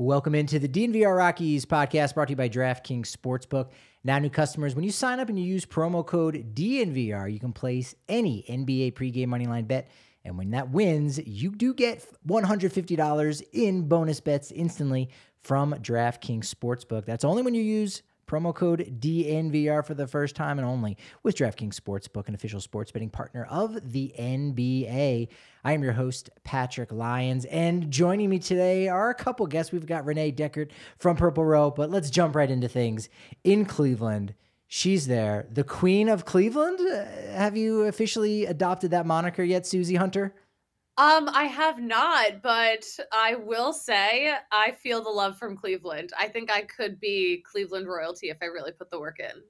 Welcome into the DNVR Rockies podcast brought to you by DraftKings Sportsbook. Now, new customers, when you sign up and you use promo code DNVR, you can place any NBA pregame moneyline bet. And when that wins, you do get $150 in bonus bets instantly from DraftKings Sportsbook. That's only when you use Promo code DNVR for the first time and only with DraftKings Sportsbook, an official sports betting partner of the NBA. I am your host, Patrick Lyons, and joining me today are a couple guests. We've got Renee Dechert from Purple Row, but let's jump right into things. In Cleveland, she's there, the Queen of Cleveland. Uh, have you officially adopted that moniker yet, Suzie Hunter? Um, I have not, but I will say I feel the love from Cleveland. I think I could be Cleveland royalty if I really put the work in.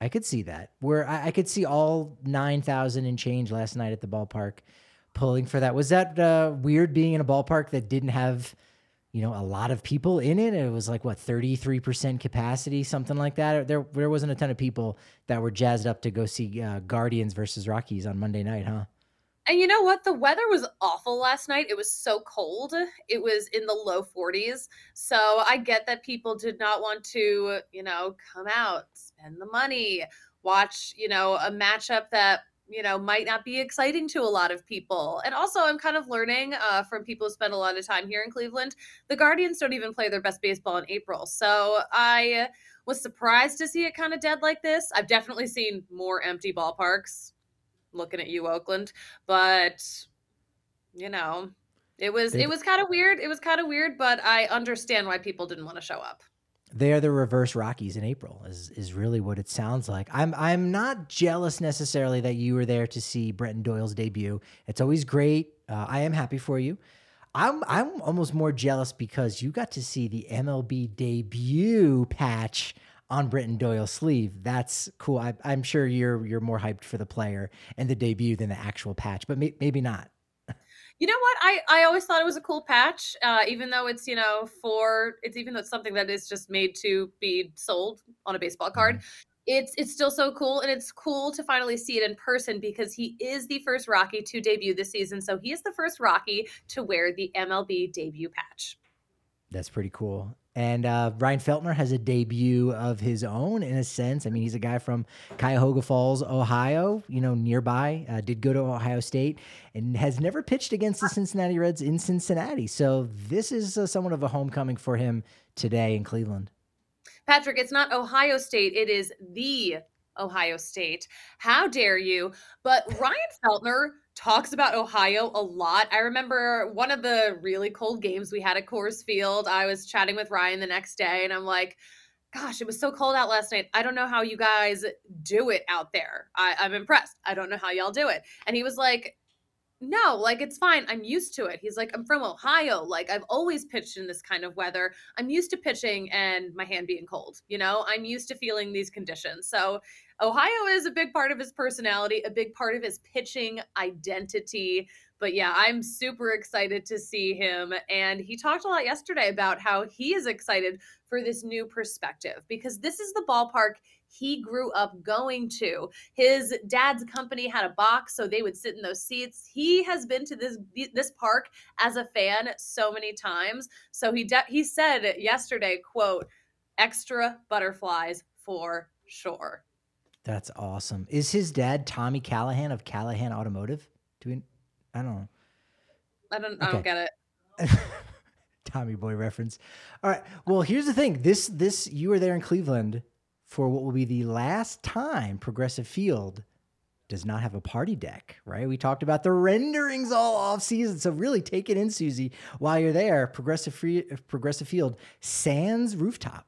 I could see that. Where I, I could see all nine thousand and change last night at the ballpark, pulling for that. Was that uh, weird being in a ballpark that didn't have, you know, a lot of people in it? It was like what thirty three percent capacity, something like that. There, there wasn't a ton of people that were jazzed up to go see uh, Guardians versus Rockies on Monday night, huh? And you know what? The weather was awful last night. It was so cold. It was in the low 40s. So I get that people did not want to, you know, come out, spend the money, watch, you know, a matchup that you know might not be exciting to a lot of people and also i'm kind of learning uh, from people who spend a lot of time here in cleveland the guardians don't even play their best baseball in april so i was surprised to see it kind of dead like this i've definitely seen more empty ballparks looking at you, Oakland. But you know, it was it was kind of weird. It was kind of weird, but I understand why people didn't want to show up. They are the reverse Rockies in April. Is is really what it sounds like. I'm I'm not jealous necessarily that you were there to see Brenton Doyle's debut. It's always great. Uh, I am happy for you. I'm I'm almost more jealous because you got to see the MLB debut patch on Brenton Doyle's sleeve. That's cool. I, am sure you're you're more hyped for the player and the debut than the actual patch, but may, maybe not. You know what? I, I always thought it was a cool patch, uh, even though it's you know for it's even though it's something that is just made to be sold on a baseball card. Mm-hmm. It's it's still so cool, and it's cool to finally see it in person because he is the first Rocky to debut this season. So he is the first Rocky to wear the MLB debut patch. That's pretty cool. And uh, Ryan Feltner has a debut of his own in a sense. I mean, he's a guy from Cuyahoga Falls, Ohio, you know, nearby. Uh, did go to Ohio State and has never pitched against the Cincinnati Reds in Cincinnati. So this is uh, somewhat of a homecoming for him today in Cleveland. Patrick, it's not Ohio State, it is the Ohio State. How dare you? But Ryan Feltner talks about Ohio a lot. I remember one of the really cold games we had at Coors Field. I was chatting with Ryan the next day and I'm like, gosh, it was so cold out last night. I don't know how you guys do it out there. I, I'm impressed. I don't know how y'all do it. And he was like, no, like it's fine. I'm used to it. He's like, I'm from Ohio. Like I've always pitched in this kind of weather. I'm used to pitching and my hand being cold. You know, I'm used to feeling these conditions. So Ohio is a big part of his personality, a big part of his pitching identity. But yeah, I'm super excited to see him. And he talked a lot yesterday about how he is excited for this new perspective because this is the ballpark he grew up going to. His dad's company had a box so they would sit in those seats. He has been to this this park as a fan so many times. So he de- he said yesterday, quote, extra butterflies for sure. That's awesome. Is his dad Tommy Callahan of Callahan Automotive? Do we I don't know. I don't I don't get it. Tommy Boy reference. All right. Well, here's the thing. This this you were there in Cleveland for what will be the last time Progressive Field does not have a party deck, right? We talked about the renderings all off season. So really take it in, Suzie, while you're there. Progressive free Progressive Field, Sands rooftop.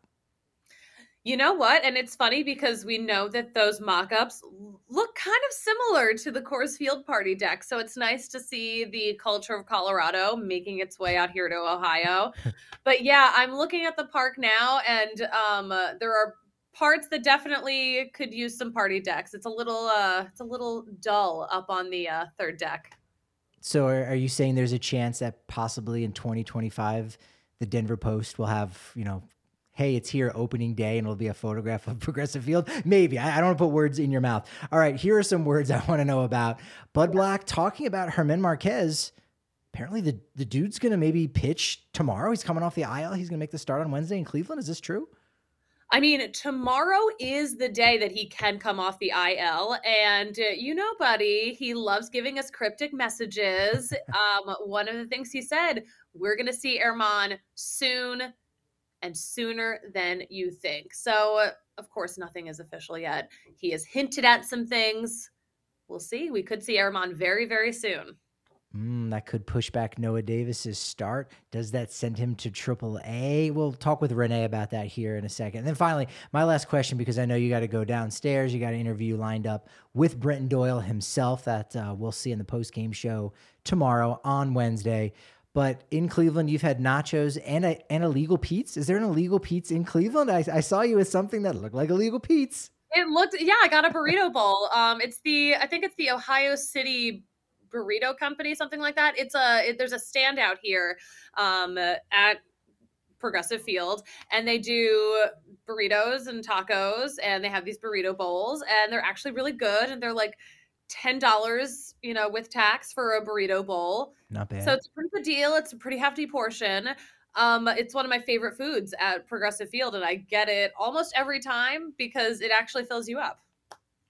You know what? And it's funny because we know that those mock ups look kind of similar to the Coors Field party deck. So it's nice to see the culture of Colorado making its way out here to Ohio. but yeah, I'm looking at the park now, and um, uh, there are parts that definitely could use some party decks. It's a little uh, it's a little dull up on the uh, third deck. So are, are you saying there's a chance that possibly in 2025 the Denver Post will have, you know, hey, it's here opening day and it'll be a photograph of Progressive Field? Maybe. I, I don't want to put words in your mouth. All right, here are some words I want to know about. Bud Black talking about Germán Márquez. Apparently, the, the dude's going to maybe pitch tomorrow. He's coming off the IL. He's going to make the start on Wednesday in Cleveland. Is this true? I mean, tomorrow is the day that he can come off the IL. And uh, you know, buddy, he loves giving us cryptic messages. um, one of the things he said, we're going to see German soon and sooner than you think. So, of course, nothing is official yet. He has hinted at some things. We'll see. We could see Germán very, very soon. Mm, that could push back Noah Davis's start. Does that send him to Triple A? We'll talk with Renee about that here in a second. And then finally, my last question, because I know you got to go downstairs. You got an interview lined up with Brenton Doyle himself that uh, we'll see in the post game show tomorrow on Wednesday. But in Cleveland, you've had nachos and a, and illegal Pete's. Is there an illegal Pete's in Cleveland? I, I saw you with something that looked like illegal Pete's. It looked, yeah. I got a burrito bowl. Um, it's the I think it's the Ohio City Burrito Company, something like that. It's a it, there's a standout here um, at Progressive Field, and they do burritos and tacos, and they have these burrito bowls, and they're actually really good, and they're like ten dollars, you know, with tax for a burrito bowl. Not bad. So it's a pretty good deal. It's a pretty hefty portion. Um, it's one of my favorite foods at Progressive Field, and I get it almost every time because it actually fills you up.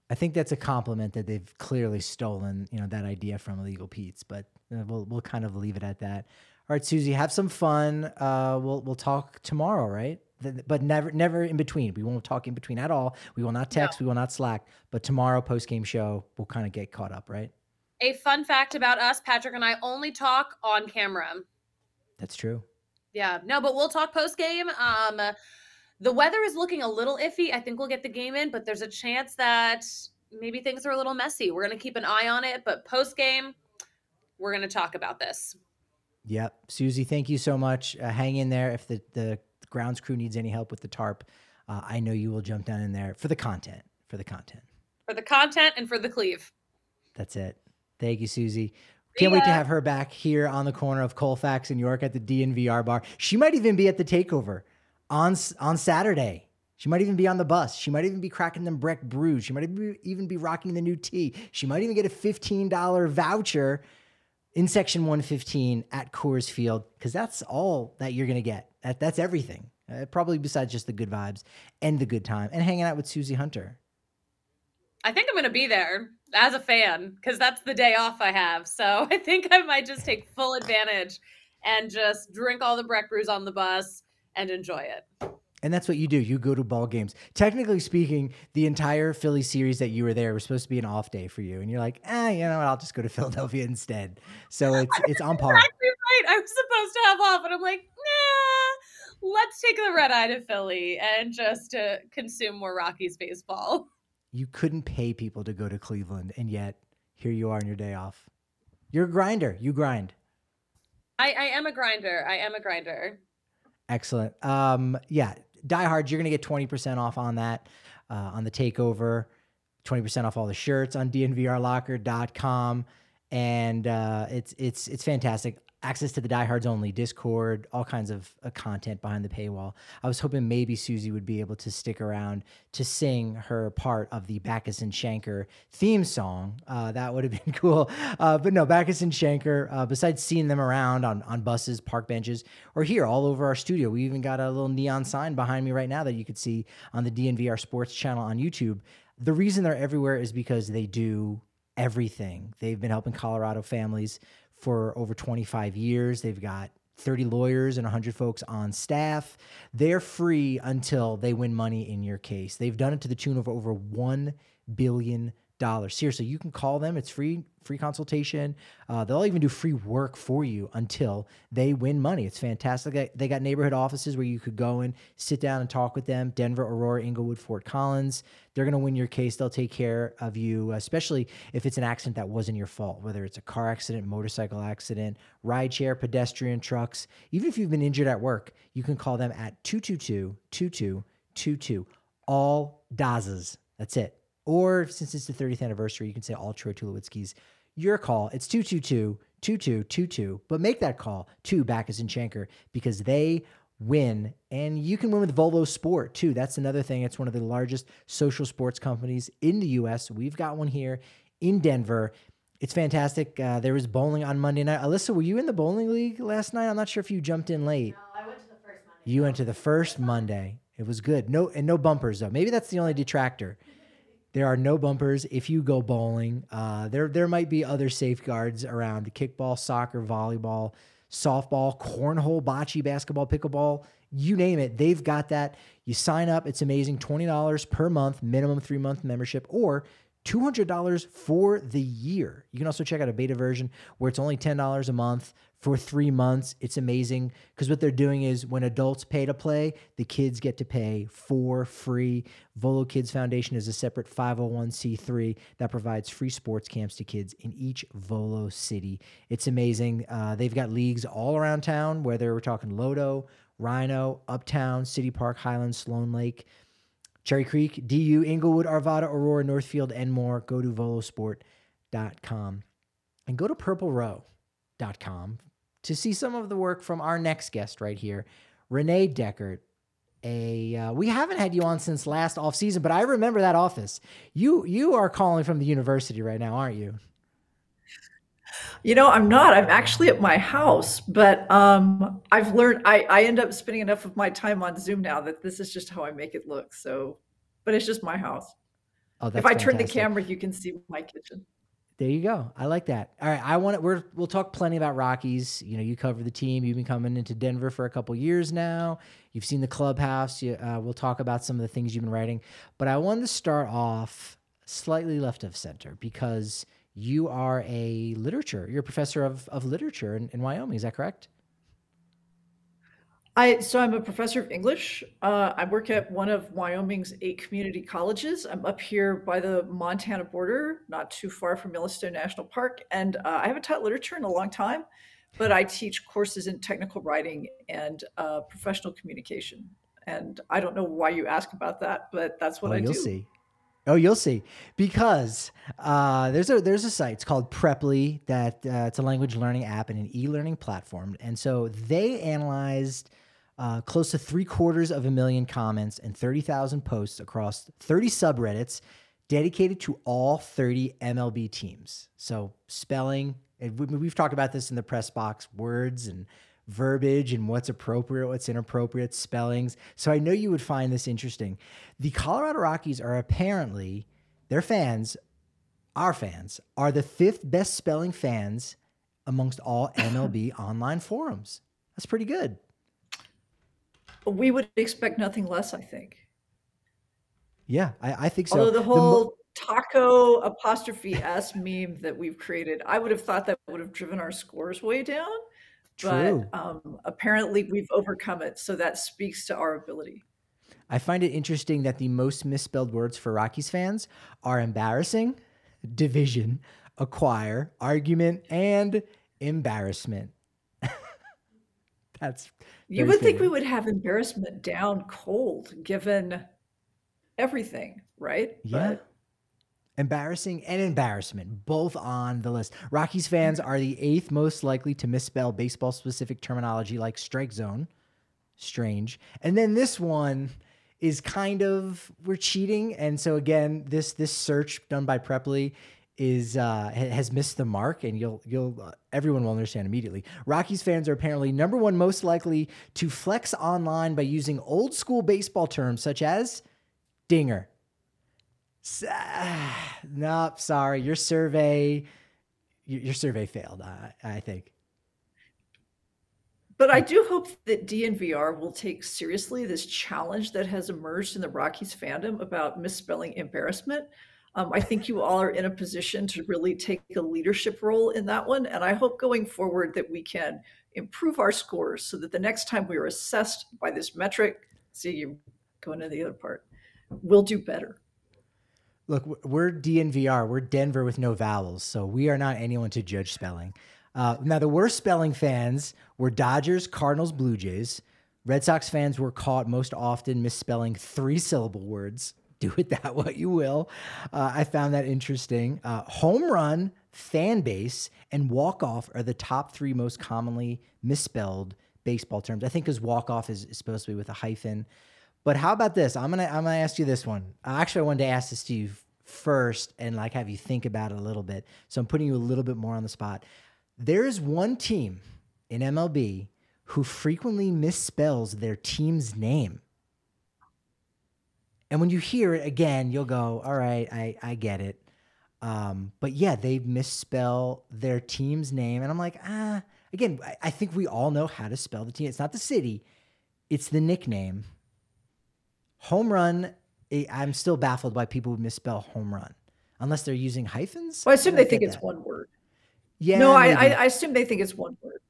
I think that's a compliment that they've clearly stolen, you know, that idea from Illegal Pete's. But uh, we'll we'll kind of leave it at that. All right, Suzie, have some fun. Uh, we'll we'll talk tomorrow, right? But never never in between. We won't talk in between at all. We will not text. No. We will not Slack. But tomorrow, post game show, we'll kind of get caught up, right? A fun fact about us, Patrick and I only talk on camera. That's true. Yeah, no, but we'll talk post game. Um, the weather is looking a little iffy. I think we'll get the game in, but there's a chance that maybe things are a little messy. We're going to keep an eye on it, but post game, we're going to talk about this. Yep. Suzie, thank you so much. Uh, hang in there. If the, the grounds crew needs any help with the tarp, uh, I know you will jump down in there for the content. For the content. For the content and for the cleave. That's it. Thank you, Suzie. Can't wait to have her back here on the corner of Colfax and York at the DNVR bar. She might even be at the takeover on on Saturday. She might even be on the bus. She might even be cracking them Breck brews. She might even be rocking the new tea. She might even get a $15 voucher in section 115 at Coors Field because that's all that you're going to get. That, that's everything, uh, probably besides just the good vibes and the good time and hanging out with Suzie Hunter. I think I'm going to be there as a fan because that's the day off I have. So I think I might just take full advantage and just drink all the Breck brews on the bus and enjoy it. And that's what you do. You go to ball games. Technically speaking, the entire Philly series that you were there was supposed to be an off day for you, and you're like, eh, you know what? I'll just go to Philadelphia instead. So it's it's on par. Exactly right. I was supposed to have off, and I'm like, nah. Let's take the red eye to Philly and just uh, consume more Rockies baseball. You couldn't pay people to go to Cleveland, and yet here you are on your day off. You're a grinder. You grind. I, I am a grinder. I am a grinder. Excellent. Um, yeah, Die Hard, you're going to get 20% off on that uh, on the takeover, 20% off all the shirts on dnvrlocker.com. And uh, it's it's it's fantastic access to the diehards only discord all kinds of uh, content behind the paywall. I was hoping maybe suzie would be able to stick around to sing her part of the backus and shanker theme song. Uh, that would have been cool. Uh, but no backus and shanker uh, besides seeing them around on, on buses park benches or here all over our studio. We even got a little neon sign behind me right now that you could see on the dnvr sports channel on youtube. The reason they're everywhere is because they do everything. They've been helping Colorado families for over 25 years. They've got 30 lawyers and 100 folks on staff. They're free until they win money in your case. They've done it to the tune of over 1 billion dollars. Seriously, you can call them. It's free, free consultation. Uh, they'll even do free work for you until they win money. It's fantastic. They got neighborhood offices where you could go and sit down and talk with them. Denver, Aurora, Englewood, Fort Collins. They're going to win your case. They'll take care of you, especially if it's an accident that wasn't your fault, whether it's a car accident, motorcycle accident, rideshare, pedestrian, trucks. Even if you've been injured at work, you can call them at 222 2222. All DAZAs. That's it. Or since it's the 30th anniversary, you can say all Troy Tulowitzki's. Your call. It's 222 2222. But make that call to Backus and Shanker because they win. And you can win with Volo Sport too. That's another thing. It's one of the largest social sports companies in the US. We've got one here in Denver. It's fantastic. Uh, there was bowling on Monday night. Alyssa, were you in the bowling league last night? I'm not sure if you jumped in late. No, I went to the first Monday. You went to the first Monday. It was good. No and no bumpers though. Maybe that's the only detractor. There are no bumpers if you go bowling. Uh, there there might be other safeguards around kickball, soccer, volleyball, softball, cornhole, bocce, basketball, pickleball, you name it. They've got that. You sign up. It's amazing. Twenty dollars per month, minimum three month membership, or $200 for the year. You can also check out a beta version where it's only $10 a month for three months. It's amazing because what they're doing is when adults pay to play, the kids get to pay for free. Volo Kids Foundation is a separate 501c3 that provides free sports camps to kids in each Volo city. It's amazing. Uh, they've got leagues all around town, whether we're talking Lodo, RiNo, Uptown, City Park, Highland, Sloan Lake. Cherry Creek, DU, Englewood, Arvada, Aurora, Northfield, and more. Go to volosport.com and go to purplerow.com to see some of the work from our next guest right here, Renee Dechert. A uh, we haven't had you on since last off season, but I remember that office. You you are calling from the university right now, aren't you? You know, I'm not. I'm actually at my house, but um, I've learned I, I end up spending enough of my time on Zoom now that this is just how I make it look. So, but it's just my house. Oh, if I turn the camera, you can see my kitchen. There you go. I like that. All right, I want to. We're we'll talk plenty about Rockies. You know, you cover the team. You've been coming into Denver for a couple years now. You've seen the clubhouse. You, uh, we'll talk about some of the things you've been writing. But I wanted to start off slightly left of center because you are a literature. You're a professor of, of literature in, in Wyoming. Is that correct? I so I'm a professor of English. Uh, I work at one of Wyoming's eight community colleges. I'm up here by the Montana border, not too far from Yellowstone National Park, and uh, I haven't taught literature in a long time, but I teach courses in technical writing and uh, professional communication. And I don't know why you ask about that, but that's what well, I you'll do. You'll see. Oh, you'll see, because uh, there's a there's a site. It's called Preply. That uh, it's a language learning app and an e-learning platform. And so they analyzed uh, close to three quarters of a million comments and thirty thousand posts across thirty subreddits dedicated to all thirty MLB teams. So spelling. We've talked about this in the press box. Words and verbiage and what's appropriate, what's inappropriate, spellings. So I know you would find this interesting. The Colorado Rockies are apparently, their fans, our fans, are the fifth best spelling fans amongst all MLB online forums. That's pretty good. We would expect nothing less, I think. Yeah, I, I think so. Although the whole the mo- taco apostrophe s meme that we've created, I would have thought that would have driven our scores way down. True. But um, apparently we've overcome it. So that speaks to our ability. I find it interesting that the most misspelled words for Rockies fans are embarrassing, division, acquire, argument, and embarrassment. That's you would think we would have embarrassment down cold given everything, right? Yeah. But Embarrassing and embarrassment, both on the list. Rockies fans are the eighth most likely to misspell baseball specific terminology like strike zone. Strange. And then this one is kind of we're cheating. And so again, this this search done by Preply is uh, has missed the mark, and you'll you'll uh, everyone will understand immediately. Rockies fans are apparently number one most likely to flex online by using old school baseball terms such as dinger, nope, sorry. Your survey, your, survey failed. I, I think. But I do hope that DNVR will take seriously this challenge that has emerged in the Rockies fandom about misspelling embarrassment. Um, I think you all are in a position to really take a leadership role in that one. And I hope going forward that we can improve our scores so that the next time we are assessed by this metric, see you going to the other part, we'll do better. Look, we're DNVR. We're Denver with no vowels, so we are not anyone to judge spelling. Uh, now, the worst spelling fans were Dodgers, Cardinals, Blue Jays. Red Sox fans were caught most often misspelling three syllable words. Do it that what you will. Uh, I found that interesting. Uh, home run, fan base, and walk off are the top three most commonly misspelled baseball terms. I think because walk off is, is supposed to be with a hyphen. But how about this? I'm gonna I'm gonna ask you this one. Actually, I wanted to ask this to you first and like have you think about it a little bit. So I'm putting you a little bit more on the spot. There is one team in MLB who frequently misspells their team's name. And when you hear it again, you'll go, "All right, I I get it." Um, but yeah, they misspell their team's name, and I'm like, ah. Again, I, I think we all know how to spell the team. It's not the city; it's the nickname home run. Eh, I'm still baffled by people who misspell home run, unless they're using hyphens. Well, I assume I they think it's that. one word. Yeah. No, I, I, assume they think it's one word.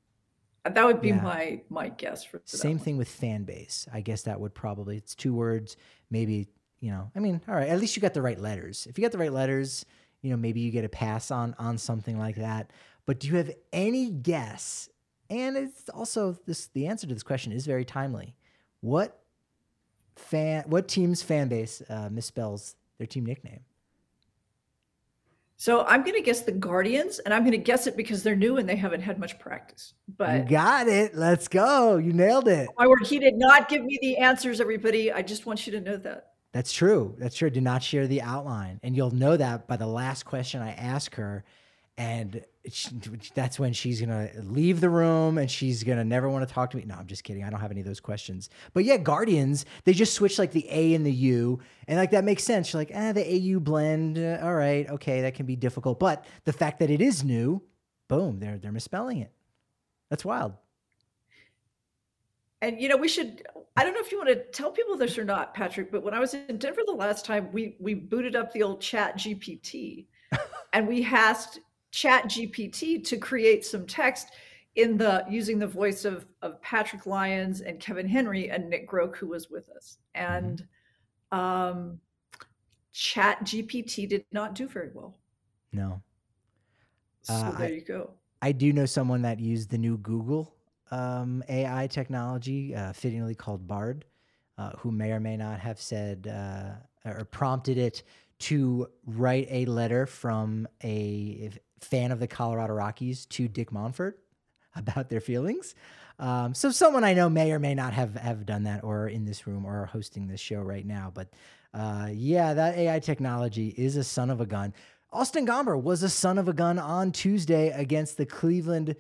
That would be yeah. my my guess for, for same thing with fan base. I guess that would probably it's two words. Maybe you know. I mean, all right. At least you got the right letters. If you got the right letters, you know, maybe you get a pass on on something like that. But do you have any guess? And it's also this. The answer to this question is very timely. What fan what team's fan base uh, misspells their team nickname? So I'm going to guess the Guardians, and I'm going to guess it because they're new and they haven't had much practice. But you got it. Let's go. You nailed it. My word, he did not give me the answers, everybody. I just want you to know that. That's true. That's true. Do not share the outline, and you'll know that by the last question I ask her and she, that's when she's gonna leave the room and she's gonna never want to talk to me. No, I'm just kidding. I don't have any of those questions. But yeah, Guardians, they just switch like the A and the U, and like that makes sense. You're like, ah, the AU blend. Uh, all right, okay, that can be difficult. But the fact that it is new, boom, they're they're misspelling it. That's wild. And you know, we should. I don't know if you want to tell people this or not, Patrick. But when I was in Denver the last time, we we booted up the old Chat GPT, and we asked chat gpt to create some text in the using the voice of of patrick lyons and kevin henry and nick groke who was with us. Mm-hmm. and um chat gpt did not do very well. No. So uh, there I, you go. I do know someone that used the new google um, ai technology uh, fittingly called bard uh, who may or may not have said uh, or prompted it to write a letter from a fan of the Colorado Rockies to Dick Monfort about their feelings. Um, so someone I know may or may not have have done that, or in this room, or hosting this show right now. But uh, yeah, that AI technology is a son of a gun. Austin Gomber was a son of a gun on Tuesday against the Cleveland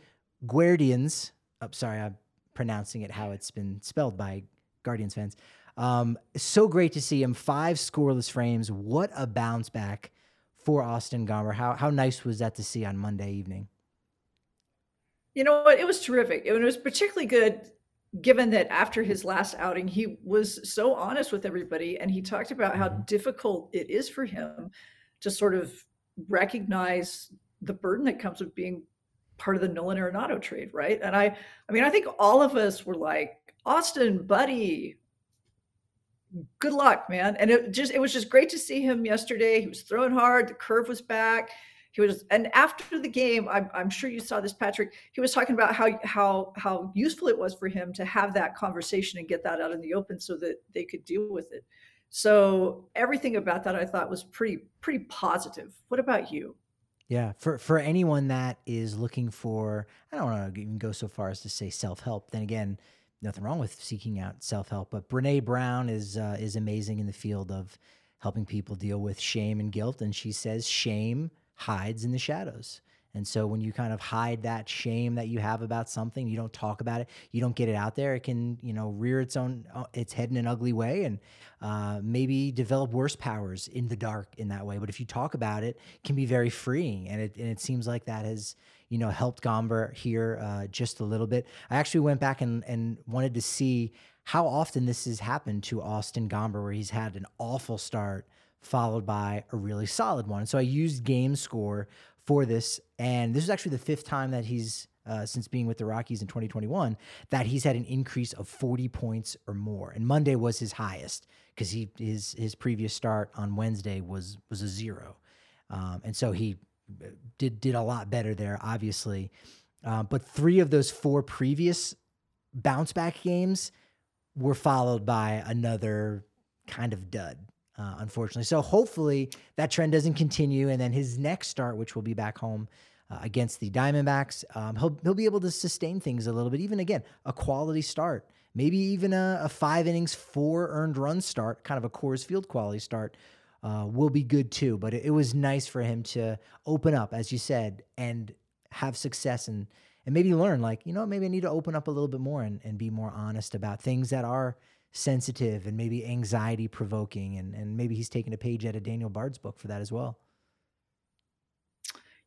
Guardians. Oh, sorry, I'm pronouncing it how it's been spelled by Guardians fans. Um, so great to see him. Five scoreless frames. What a bounce back for Austin Gomber. How how nice was that to see on Monday evening? You know what? It was terrific. It was particularly good given that after his last outing, he was so honest with everybody and he talked about how mm-hmm. difficult it is for him to sort of recognize the burden that comes with being part of the Nolan Arenado trade, right? And I I mean, I think all of us were like, Austin, buddy, good luck, man. And it just it was just great to see him yesterday. He was throwing hard. The curve was back. He was, and after the game, I'm, I'm sure you saw this, Patrick. He was talking about how how how useful it was for him to have that conversation and get that out in the open so that they could deal with it. So everything about that I thought was pretty pretty positive. What about you? Yeah, for for anyone that is looking for, I don't want to even go so far as to say self help. Then again, nothing wrong with seeking out self help. But Brené Brown is uh, is amazing in the field of helping people deal with shame and guilt, and she says shame hides in the shadows. And so when you kind of hide that shame that you have about something, you don't talk about it, you don't get it out there, it can, you know, rear its own uh, its head in an ugly way and uh, maybe develop worse powers in the dark in that way. But if you talk about it, it can be very freeing. And it and it seems like that has, you know, helped Gomber here uh, just a little bit. I actually went back and, and wanted to see how often this has happened to Austin Gomber, where he's had an awful start followed by a really solid one. so I used game score for this, and this is actually the fifth time that he's uh, since being with the Rockies in 2021 that he's had an increase of 40 points or more. And Monday was his highest because he his his previous start on Wednesday was was a zero, um, and so he did did a lot better there, obviously. Uh, but three of those four previous bounce back games were followed by another kind of dud. Uh, unfortunately, so hopefully that trend doesn't continue, and then his next start, which will be back home uh, against the Diamondbacks. Um, he'll he'll be able to sustain things a little bit. Even again, a quality start, maybe even a, a five innings, four earned run start, kind of a Coors Field quality start, uh, will be good too. But it, it, was nice for him to open up, as you said, and have success and and maybe learn like you know maybe I need to open up a little bit more and, and be more honest about things that are sensitive and maybe anxiety provoking and and maybe he's taking a page out of Daniel Bard's book for that as well.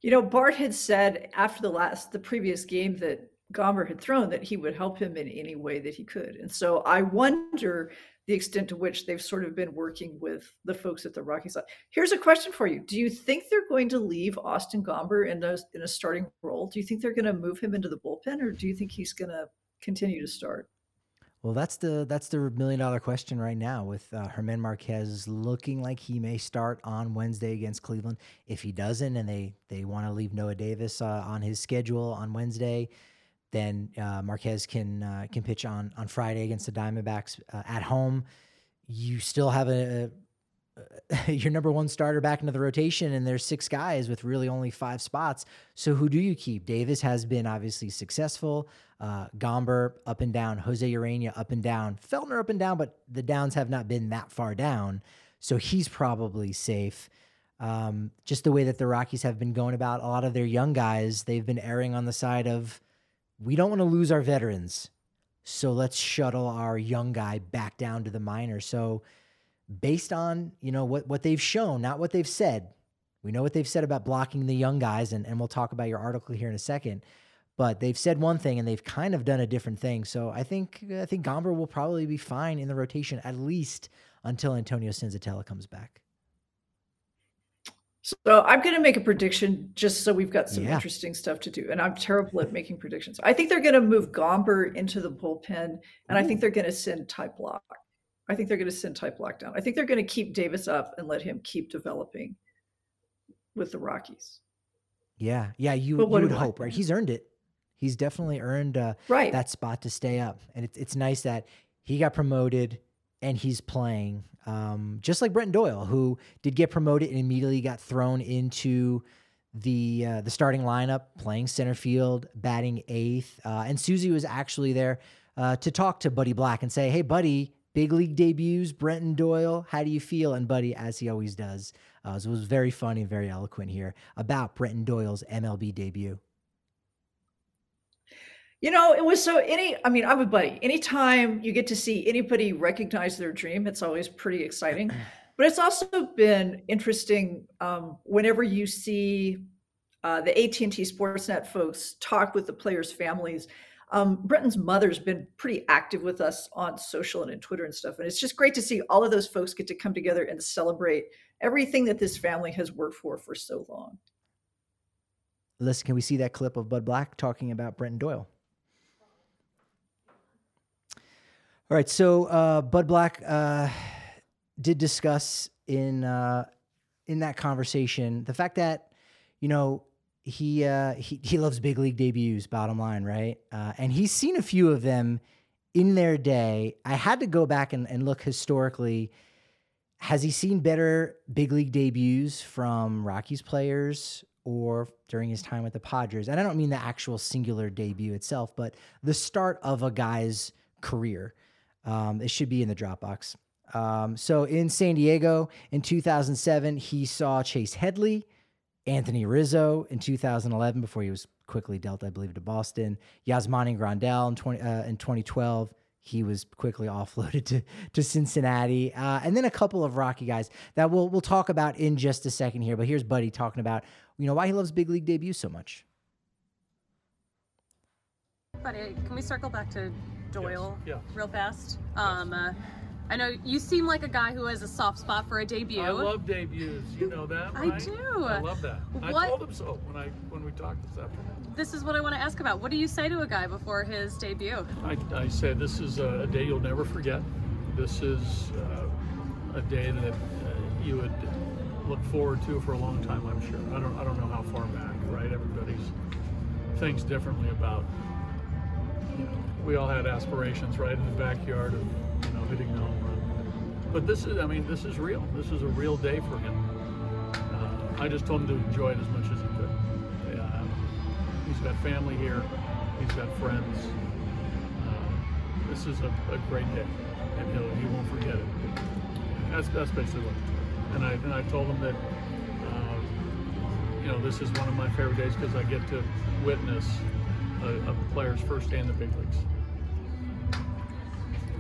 You know, Bard had said after the last, the previous game that Gomber had thrown that he would help him in any way that he could. And so I wonder the extent to which they've sort of been working with the folks at the Rockies. Here's a question for you. Do you think they're going to leave Austin Gomber in a, in a starting role? Do you think they're going to move him into the bullpen or do you think he's going to continue to start? Well, that's the that's the million dollar question right now with uh, Germán Márquez looking like he may start on Wednesday against Cleveland. If he doesn't, and they they want to leave Noah Davis uh, on his schedule on Wednesday, then uh, Márquez can uh, can pitch on on Friday against the Diamondbacks uh, at home. You still have a, your number one starter back into the rotation, and there's six guys with really only five spots. So who do you keep? Davis has been obviously successful. Uh, Gomber up and down, José Ureña up and down, Feltner up and down, but the downs have not been that far down. So he's probably safe. Um, just the way that the Rockies have been going about a lot of their young guys, they've been erring on the side of we don't want to lose our veterans. So let's shuttle our young guy back down to the minors. So based on you know what what they've shown, not what they've said. We know what they've said about blocking the young guys, and, and we'll talk about your article here in a second. But they've said one thing and they've kind of done a different thing. So I think I think Gomber will probably be fine in the rotation at least until Antonio Senzatela comes back. So I'm going to make a prediction just so we've got some yeah. interesting stuff to do. And I'm terrible at making predictions. I think they're going to move Gomber into the bullpen, and Ooh. I think they're going to send Ty Blach. I think they're going to send Ty Blach down. I think they're going to keep Davis up and let him keep developing with the Rockies. Yeah, yeah, you, you would hope, right? He's earned it. He's definitely earned uh, right. that spot to stay up, and it, it's nice that he got promoted and he's playing. Um, just like Brenton Doyle, who did get promoted and immediately got thrown into the uh, the starting lineup, playing center field, batting eighth, uh, and Suzie was actually there uh, to talk to Buddy Black and say, "Hey, Buddy, big league debuts, Brenton Doyle. How do you feel? And Buddy, as he always does, uh, was very funny and very eloquent here about Brenton Doyle's MLB debut. You know, it was so any, I mean, I'm a buddy. Anytime you get to see anybody recognize their dream, it's always pretty exciting. But it's also been interesting um, whenever you see uh, the AT&T Sportsnet folks talk with the players' families um, Brenton's mother's been pretty active with us on social and in Twitter and stuff. And it's just great to see all of those folks get to come together and celebrate everything that this family has worked for for so long. Listen, can we see that clip of Bud Black talking about Brenton Doyle? All right, so uh, Bud Black uh, did discuss in uh, in that conversation the fact that you know he uh, he he loves big league debuts. Bottom line, right? Uh, and he's seen a few of them in their day. I had to go back and, and look historically. Has he seen better big league debuts from Rockies players or during his time with the Padres? And I don't mean the actual singular debut itself, but the start of a guy's career. Um, it should be in the Dropbox. Um, so in San Diego in 2007, he saw Chase Headley. Anthony Rizzo in 2011 before he was quickly dealt, I believe, to Boston. Yasmani Grandal in, 20, uh, in 2012. He was quickly offloaded to, to Cincinnati. Uh, and then a couple of Rocky guys that we'll, we'll talk about in just a second here. But here's Buddy talking about, you know, why he loves big league debut so much. Buddy, can we circle back to Doyle Yes, real fast? Um, uh, I know you seem like a guy who has a soft spot for a debut. I love debuts. You know that, I do. I love that. I told him so when I when we talked this afternoon. This is what I want to ask about. What do you say to a guy before his debut? I, I said this is a, a day you'll never forget. This is uh, a day that uh, you would look forward to for a long time. I'm sure. I don't I don't know how far back. Right? Everybody's thinks differently about. We all had aspirations right in the backyard of you know hitting the home run. But this is I mean this is real. This is a real day for him. Uh, I just told him to enjoy it as much as he could. Yeah, he's got family here. He's got friends. Uh, this is a, a great day, and he'll, he won't forget it. That's that's basically what. And I and I told him that uh, you know this is one of my favorite days because I get to witness a, a player's first day in the big leagues.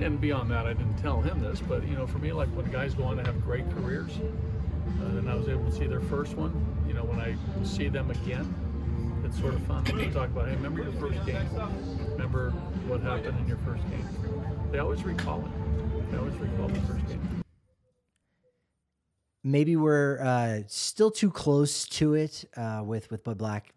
And beyond that, I didn't tell him this, but you know, for me, like when guys go on to have great careers, uh, and I was able to see their first one. You know, when I see them again, it's sort of fun to talk about. Hey, remember your first game? Remember what happened in your first game? They always recall it. They always recall the first game. maybe we're uh, still too close to it uh, with with Bud Black,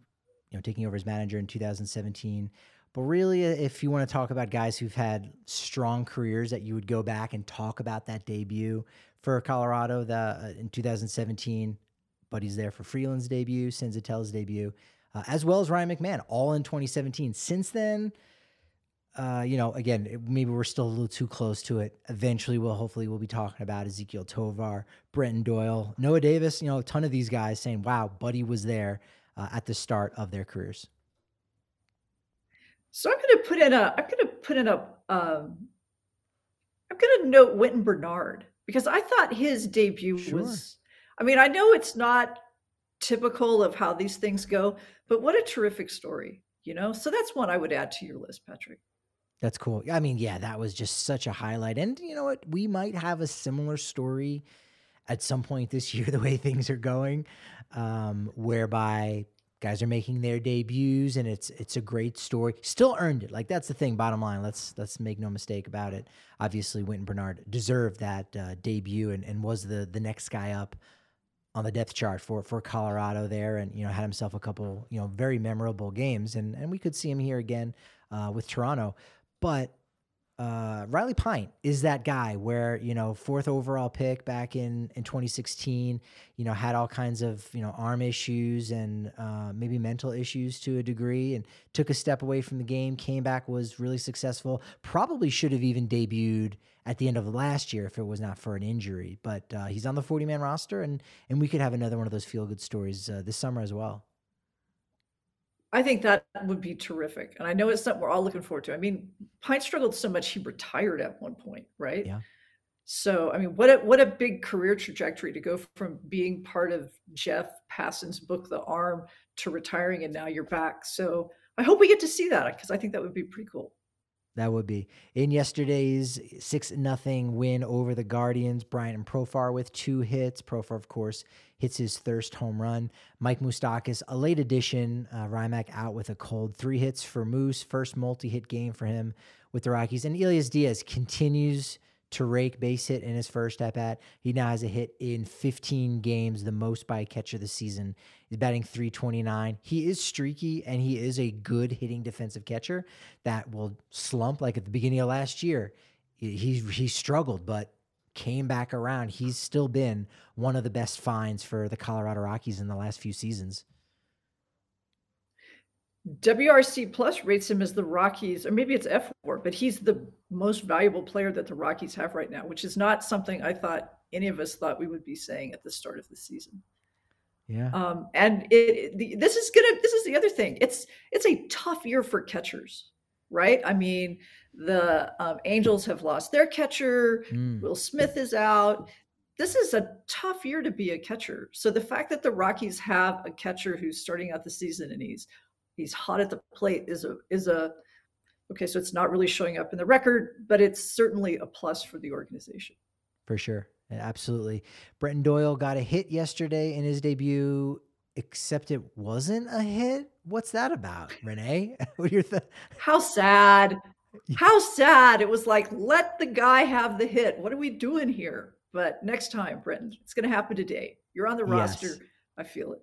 you know, taking over as manager in 2017. But really, uh, if you want to talk about guys who've had strong careers, that you would go back and talk about that debut for Colorado the, uh, in 2017. Buddy's there for Freeland's debut, Senzatel's debut, uh, as well as Ryan McMahon, all in 2017. Since then, uh, you know, again, maybe we're still a little too close to it. Eventually, we'll hopefully we'll be talking about Ezequiel Tovar, Brenton Doyle, Noah Davis. You know, a ton of these guys saying, "Wow, Buddy was there uh, at the start of their careers." So I'm going to put in a. I'm going to put in a. Um, I'm going to note Wynton Bernard because I thought his debut Sure. was. I mean, I know it's not typical of how these things go, but what a terrific story, you know. So that's one I would add to your list, Patrick. That's cool. I mean, yeah, that was just such a highlight. And you know what? We might have a similar story at some point this year, the way things are going, um, whereby guys are making their debuts and it's it's a great story. Still earned it. Like that's the thing. Bottom line, let's let's make no mistake about it. Obviously, Wynton Bernard deserved that uh, debut and, and was the the next guy up on the depth chart for for Colorado there, and you know had himself a couple you know very memorable games, and and we could see him here again uh, with Toronto, but uh, Riley Pint is that guy where you know fourth overall pick back in in 2016, you know had all kinds of you know arm issues and uh, maybe mental issues to a degree, and took a step away from the game, came back, was really successful. Probably should have even debuted at the end of last year if it was not for an injury, but uh, he's on the 40 man roster, and and we could have another one of those feel good stories uh, this summer as well. I think that would be terrific. And I know it's something we're all looking forward to. I mean, Pint struggled so much he retired at one point, right? Yeah. So I mean, what a what a big career trajectory to go from being part of Jeff Passan's book, The Arm, to retiring, and now you're back. So I hope we get to see that because I think that would be pretty cool. That would be in yesterday's six nothing win over the Guardians. Brian and Profar with two hits. Profar, of course, hits his thirst home run. Mike Moustakas, a late addition. Uh, RyMac out with a cold. Three hits for Moose. First multi-hit game for him with the Rockies. And Elias Diaz continues to rake base hit in his first at bat. He now has a hit in 15 games, the most by a catcher this season. He's batting 329. He is streaky and he is a good hitting defensive catcher that will slump like at the beginning of last year. He he, struggled, but came back around. He's still been one of the best finds for the Colorado Rockies in the last few seasons. WRC Plus rates him as the Rockies, or maybe it's F4, but he's the most valuable player that the Rockies have right now, which is not something I thought any of us thought we would be saying at the start of the season. Yeah. Um, and it, the, this is gonna. This is the other thing. It's it's a tough year for catchers, right? I mean, the um, Angels have lost their catcher. Mm. Will Smith is out. This is a tough year to be a catcher. So the fact that the Rockies have a catcher who's starting out the season and he's he's hot at the plate is a is a okay. So it's not really showing up in the record, but it's certainly a plus for the organization. For sure. Absolutely. Brenton Doyle got a hit yesterday in his debut except it wasn't a hit. What's that about, Renee? what are your th- How sad. How sad. It was like, let the guy have the hit. What are we doing here? But next time, Brenton, it's going to happen today. You're on the roster. Yes. I feel it.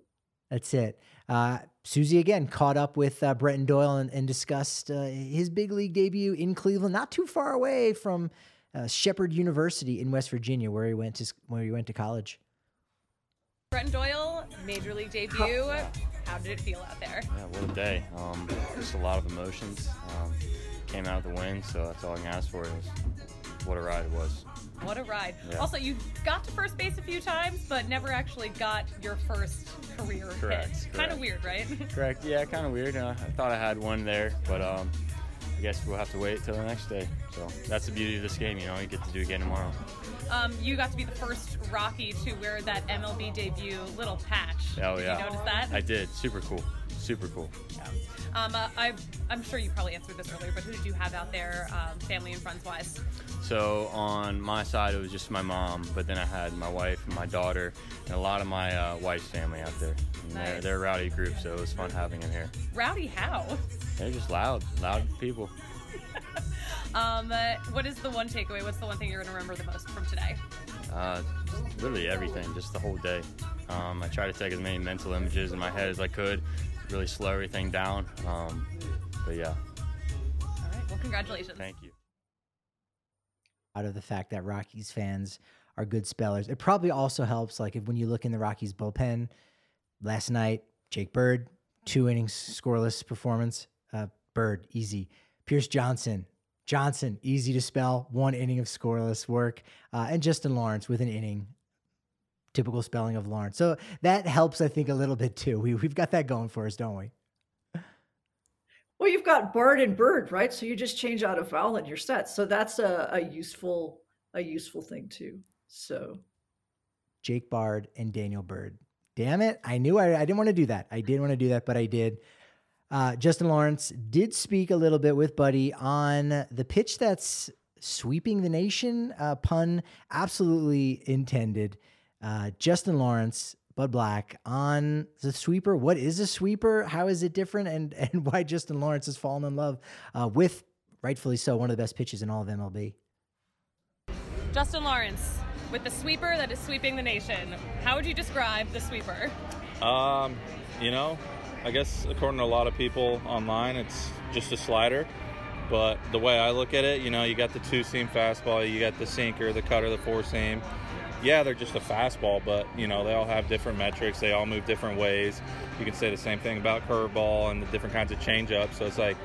That's it. Uh, Suzie again caught up with uh, Brenton Doyle and, and discussed uh, his big league debut in Cleveland, not too far away from uh, Shepherd University in West Virginia, where he went to where he went to college. Brenton Doyle, major league debut. How did it feel out there? Yeah, what a day. Um, just a lot of emotions. Um, came out with the win, so that's all I can ask for. Is what a ride it was. What a ride. Yeah. Also, you got to first base a few times, but never actually got your first career Correct, hit. Kind of weird, right? Correct. Yeah, kind of weird. Uh, I thought I had one there, but um, I guess we'll have to wait till the next day. So that's the beauty of this game. You know, you get to do it again tomorrow. um, you got to be the first Rocky to wear that MLB debut little patch. Oh did yeah. you notice that? I did. Super cool. Super cool. Um, uh, I, I'm sure you probably answered this earlier, but who did you have out there, um, family and friends wise? So on my side, it was just my mom, but then I had my wife and my daughter and a lot of my uh, wife's family out there. And they're, they're a rowdy group, so it was fun having them here. Rowdy how? They're just loud, loud people. Um, uh, what is the one takeaway? What's the one thing you're going to remember the most from today? Uh, literally everything, just the whole day. Um, I try to take as many mental images in my head as I could, really slow everything down. Um, but yeah, All right. Well, congratulations. thank you. out of the fact that Rockies fans are good spellers. It probably also helps, like if when you look in the Rockies bullpen last night, Jake Bird, two innings scoreless performance. Uh, Bird easy. Pierce Johnson, Johnson easy to spell, one inning of scoreless work, uh, and Justin Lawrence with an inning. Typical spelling of Lawrence. So that helps, I think, a little bit too. We, we've got that going for us, don't we? Well, you've got Bard and Bird, right? So you just change out a vowel in your set. So that's a, a useful a useful thing too. So Jake Bard and Daniel Bird. Damn it. I knew I, I didn't want to do that. I didn't want to do that, but I did. Uh, Justin Lawrence did speak a little bit with Buddy on the pitch that's sweeping the nation. Uh, pun absolutely intended. Uh, Justin Lawrence, Bud Black on the sweeper. What is a sweeper? How is it different? And and why Justin Lawrence has fallen in love uh, with, rightfully so, one of the best pitches in all of MLB. Justin Lawrence, with the sweeper that is sweeping the nation, how would you describe the sweeper? Um, you know, I guess according to a lot of people online, it's just a slider. But the way I look at it, you know, you got the two seam fastball, you got the sinker, the cutter, the four seam. Yeah, they're just a fastball, but you know they all have different metrics. They all move different ways. You can say the same thing about curveball and the different kinds of changeups. So it's like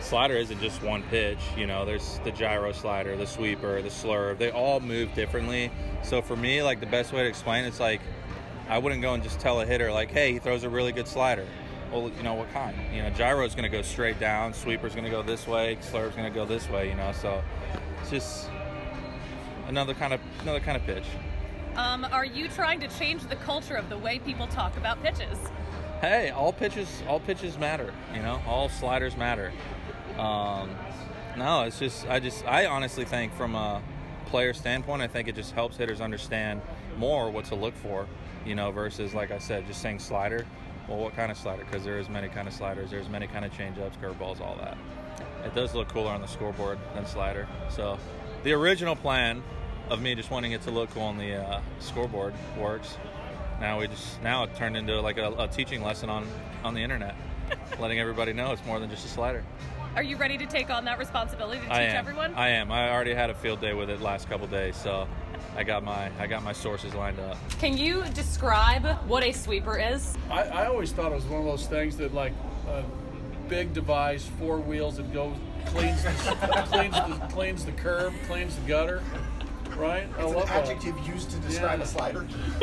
slider isn't just one pitch. You know, there's the gyro slider, the sweeper, the slurve. They all move differently. So for me, like the best way to explain it's like I wouldn't go and just tell a hitter like, "Hey, he throws a really good slider." Well, you know what kind? You know, gyro's going to go straight down. Sweeper's going to go this way. Slurve's going to go this way. You know, so it's just another kind of another kind of pitch. Um, are you trying to change the culture of the way people talk about pitches? Hey, all pitches all pitches matter. You know, all sliders matter. Um, no, it's just I just I honestly think from a player standpoint, I think it just helps hitters understand more what to look for. You know, versus like I said, just saying slider. Well, what kind of slider? Because there is many kind of sliders. There's many kind of changeups, curveballs, all that. It does look cooler on the scoreboard than slider. So, the original plan of me just wanting it to look cool on the uh, scoreboard works. Now we just now it turned into like a, a teaching lesson on on the internet, letting everybody know it's more than just a slider. Are you ready to take on that responsibility to teach I am. everyone? I am. I already had a field day with it last couple days, so I got my I got my sources lined up. Can you describe what a sweeper is? I, I always thought it was one of those things that like a big device, four wheels that goes cleans the, cleans the cleans the curb, cleans the gutter. Right? I It's love an that. adjective used to describe Yeah. a slider.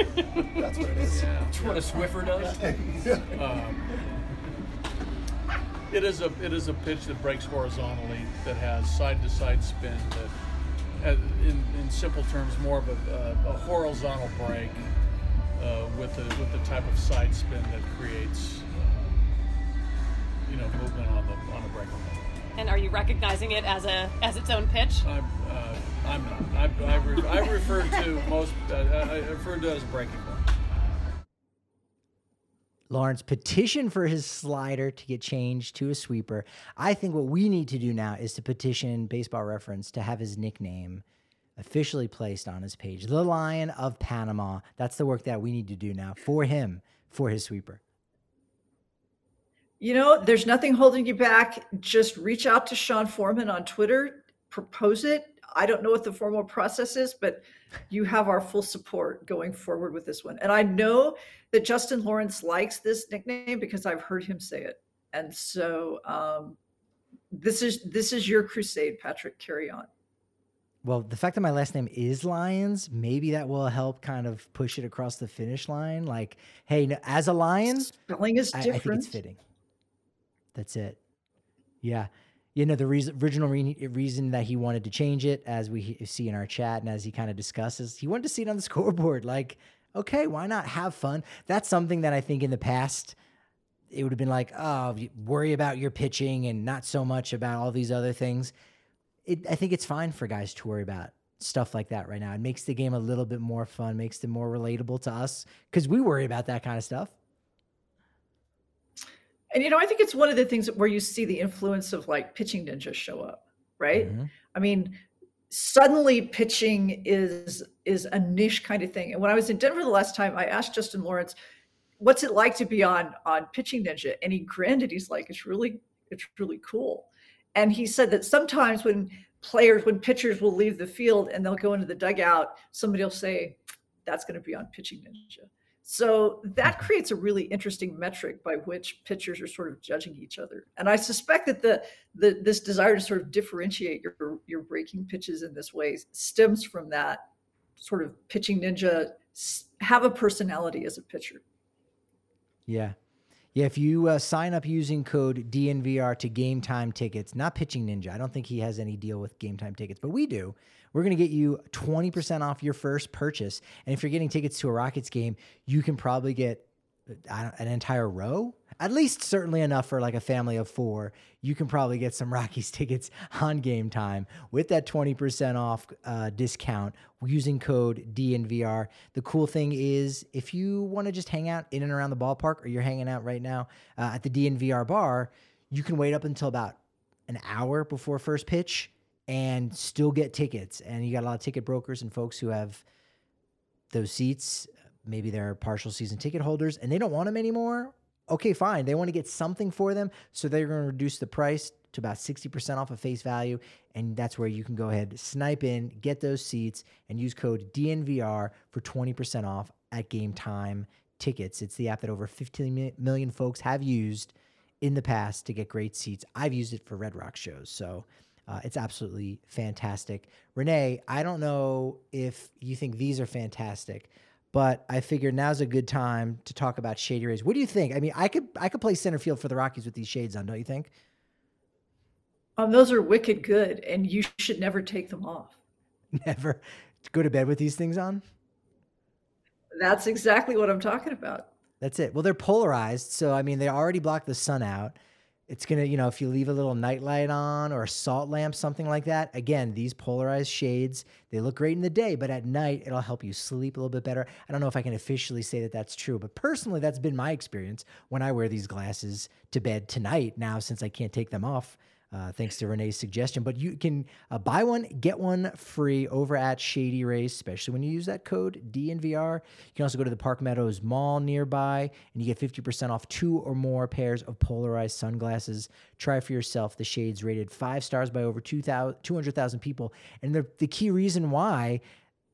That's what it is. Yeah. what a Swiffer does. Um, it is a it is a pitch that breaks horizontally that has side to side spin that, uh, in, in simple terms, more of a, a, a horizontal break uh, with the with the type of side spin that creates uh, you know movement on the on the breaking ball. And are you recognizing it as a as its own pitch? I'm uh, I'm not. I, I, re- I refer to most uh, I I refer to it as a breaking ball. Lawrence petitioned for his slider to get changed to a sweeper. I think what we need to do now is to petition Baseball Reference to have his nickname officially placed on his page. The Lion of Panama. That's the work that we need to do now for him, for his sweeper. You know, there's nothing holding you back. Just reach out to Sean Forman on Twitter, propose it. I don't know what the formal process is, but you have our full support going forward with this one. And I know that Justin Lawrence likes this nickname because I've heard him say it. And so um, this is this is your crusade, Patrick. Carry on. Well, the fact that my last name is Lyons, maybe that will help kind of push it across the finish line. Like, hey, as a lion, spelling is different. I, I think it's fitting. That's it. Yeah. You know, the reason, original re- reason that he wanted to change it, as we see in our chat and as he kind of discusses, he wanted to see it on the scoreboard. Like, okay, why not have fun? That's something that I think in the past, it would have been like, oh, worry about your pitching and not so much about all these other things. It, I think it's fine for guys to worry about stuff like that right now. It makes the game a little bit more fun, makes it more relatable to us because we worry about that kind of stuff. And you know, I think it's one of the things where you see the influence of like pitching ninja show up, right? Mm-hmm. I mean, suddenly pitching is is a niche kind of thing. And when I was in Denver the last time, I asked Justin Lawrence, "What's it like to be on on pitching ninja?" And he grinned and he's like, "It's really it's really cool." And he said that sometimes when players, when pitchers will leave the field and they'll go into the dugout, somebody will say, "That's going to be on pitching ninja." So that mm-hmm. creates a really interesting metric by which pitchers are sort of judging each other. And I suspect that the, the this desire to sort of differentiate your your breaking pitches in this way stems from that sort of pitching ninja have a personality as a pitcher. Yeah. Yeah, if you uh, sign up using code DNVR to Game Time tickets, not Pitching Ninja, I don't think he has any deal with Game Time tickets, but we do. We're going to get you 20% off your first purchase. And if you're getting tickets to a Rockies game, you can probably get uh, an entire row? At least certainly enough for like a family of four. You can probably get some rockies tickets on game time with that 20% off uh, discount using code dnvr the cool thing is if you want to just hang out in and around the ballpark or you're hanging out right now uh, at the dnvr bar you can wait up until about an hour before first pitch and still get tickets. And you got a lot of ticket brokers and folks who have those seats. Maybe they're partial season ticket holders and they don't want them anymore. Okay, fine. They want to get something for them. So they're going to reduce the price to about 60% off of face value. And that's where you can go ahead, snipe in, get those seats, and use code DNVR for 20% off at game time tickets. It's the app that over 15 million folks have used in the past to get great seats. I've used it for Red Rock shows. So uh, it's absolutely fantastic. Renee, I don't know if you think these are fantastic, but I figured now's a good time to talk about Shady Rays. What do you think? I mean, I could I could play center field for the Rockies with these shades on, don't you think? Um, those are wicked good, and you should never take them off. Never go to bed with these things on. That's exactly what I'm talking about. That's it. Well, they're polarized, so I mean, they already block the sun out it's gonna you know if you leave a little nightlight on or a salt lamp something like that again these polarized shades they look great in the day but at night it'll help you sleep a little bit better. I don't know if i can officially say that that's true but personally that's been my experience when i wear these glasses to bed tonight now since i can't take them off uh, thanks to Renee's suggestion. But you can uh, buy one, get one free over at Shady Rays, especially when you use that code DNVR. You can also go to the Park Meadows Mall nearby and you get 50% off two or more pairs of polarized sunglasses. Try for yourself. The shades rated five stars by over 200,000 people. And the, the key reason why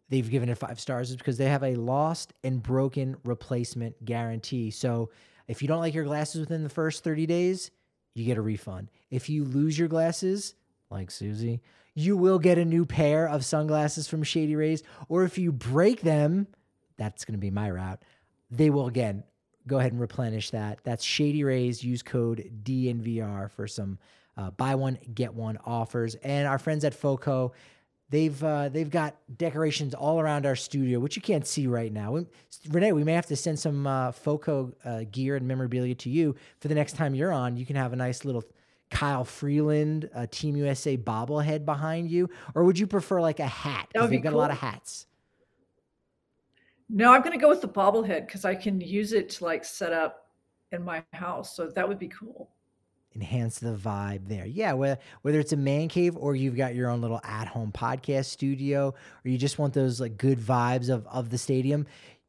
they've given it five stars is because they have a lost and broken replacement guarantee. So if you don't like your glasses within the first 30 days, you get a refund. If you lose your glasses, like Suzie, you will get a new pair of sunglasses from Shady Rays. Or if you break them, that's going to be my route. They will again go ahead and replenish that. That's Shady Rays. Use code DNVR for some uh, buy one get one offers. And our friends at FOCO, They've uh, they've got decorations all around our studio, which you can't see right now. We, Renee, we may have to send some uh, FOCO uh, gear and memorabilia to you for the next time you're on. You can have a nice little Kyle Freeland, uh, Team USA bobblehead behind you, or would you prefer like a hat? Because they've got cool. a lot of hats. No, I'm going to go with the bobblehead because I can use it to like set up in my house. So that would be cool. Enhance the vibe there. Yeah, whether, whether it's a man cave or you've got your own little at home podcast studio or you just want those like good vibes of, of the stadium,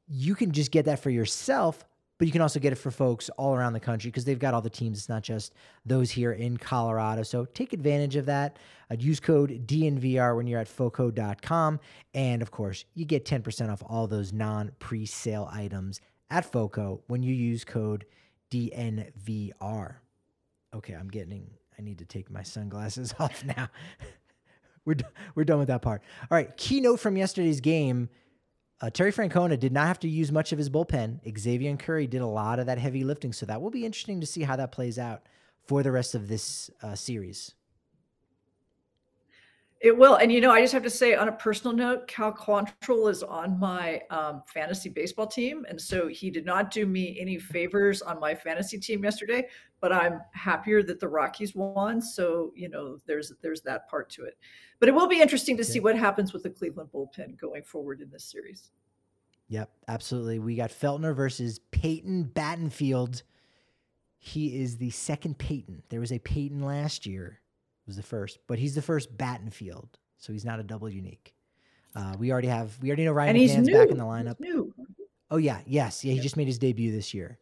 you can just get that for yourself but you can also get it for folks all around the country because they've got all the teams. It's not just those here in Colorado. So take advantage of that. Uh, use code DNVR when you're at foco.com. And of course, you get 10% off all those non pre sale items at FOCO when you use code DNVR. Okay, I'm getting, I need to take my sunglasses off now. we're, we're done with that part. All right, keynote from yesterday's game uh, Terry Francona did not have to use much of his bullpen. Xzavier Curry did a lot of that heavy lifting, so that will be interesting to see how that plays out for the rest of this uh, series. It will, and you know, I just have to say, on a personal note, Cal Quantrill is on my um, fantasy baseball team, and so he did not do me any favors on my fantasy team yesterday. But I'm happier that the Rockies won, so you know, there's there's that part to it. But it will be interesting to see what happens with the Cleveland bullpen going forward in this series. Yep, absolutely. We got Feltner versus Peyton Battenfield. He is the second Peyton. There was a Peyton last year, was the first, but he's the first Battenfield, so he's not a double unique. Uh, we already have, we already know Ryan McMahon's back in the lineup. Oh yeah, yes, yeah. He just made his debut this year.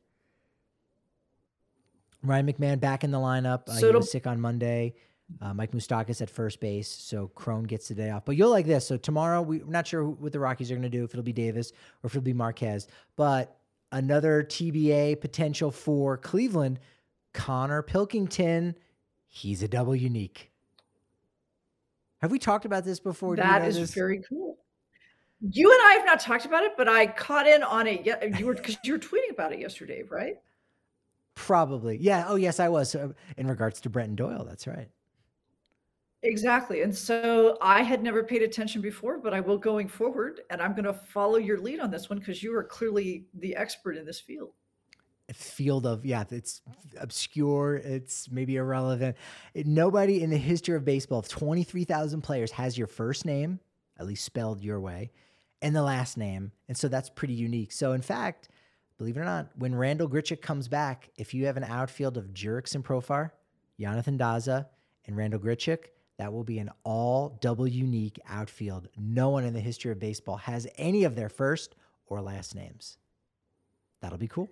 Ryan McMahon back in the lineup. Uh, so he was sick on Monday. Uh, Mike Moustakas at first base, so Cron gets the day off. But you'll like this. So tomorrow, we, are not sure what the Rockies are going to do, if it'll be Davis or if it'll be Marquez. But another TBA potential for Cleveland, Connor Pilkington. He's a double unique. Have we talked about this before? That is this? very cool. You and I have not talked about it, but I caught in on it. Yeah, you were because you were tweeting about it yesterday, right? Probably, yeah. Oh, yes, I was. Uh, in regards to Brenton Doyle, that's right. Exactly. And so I had never paid attention before, but I will going forward. And I'm going to follow your lead on this one because you are clearly the expert in this field. Field of, yeah, it's obscure. It's maybe irrelevant. It, nobody in the history of baseball of 23,000 players has your first name, at least spelled your way, and the last name. And so that's pretty unique. So, in fact, believe it or not, when Randall Grichuk comes back, if you have an outfield of Jurickson Profar, Yonathan Daza, and Randall Grichuk, that will be an all double unique outfield. No one in the history of baseball has any of their first or last names. That'll be cool.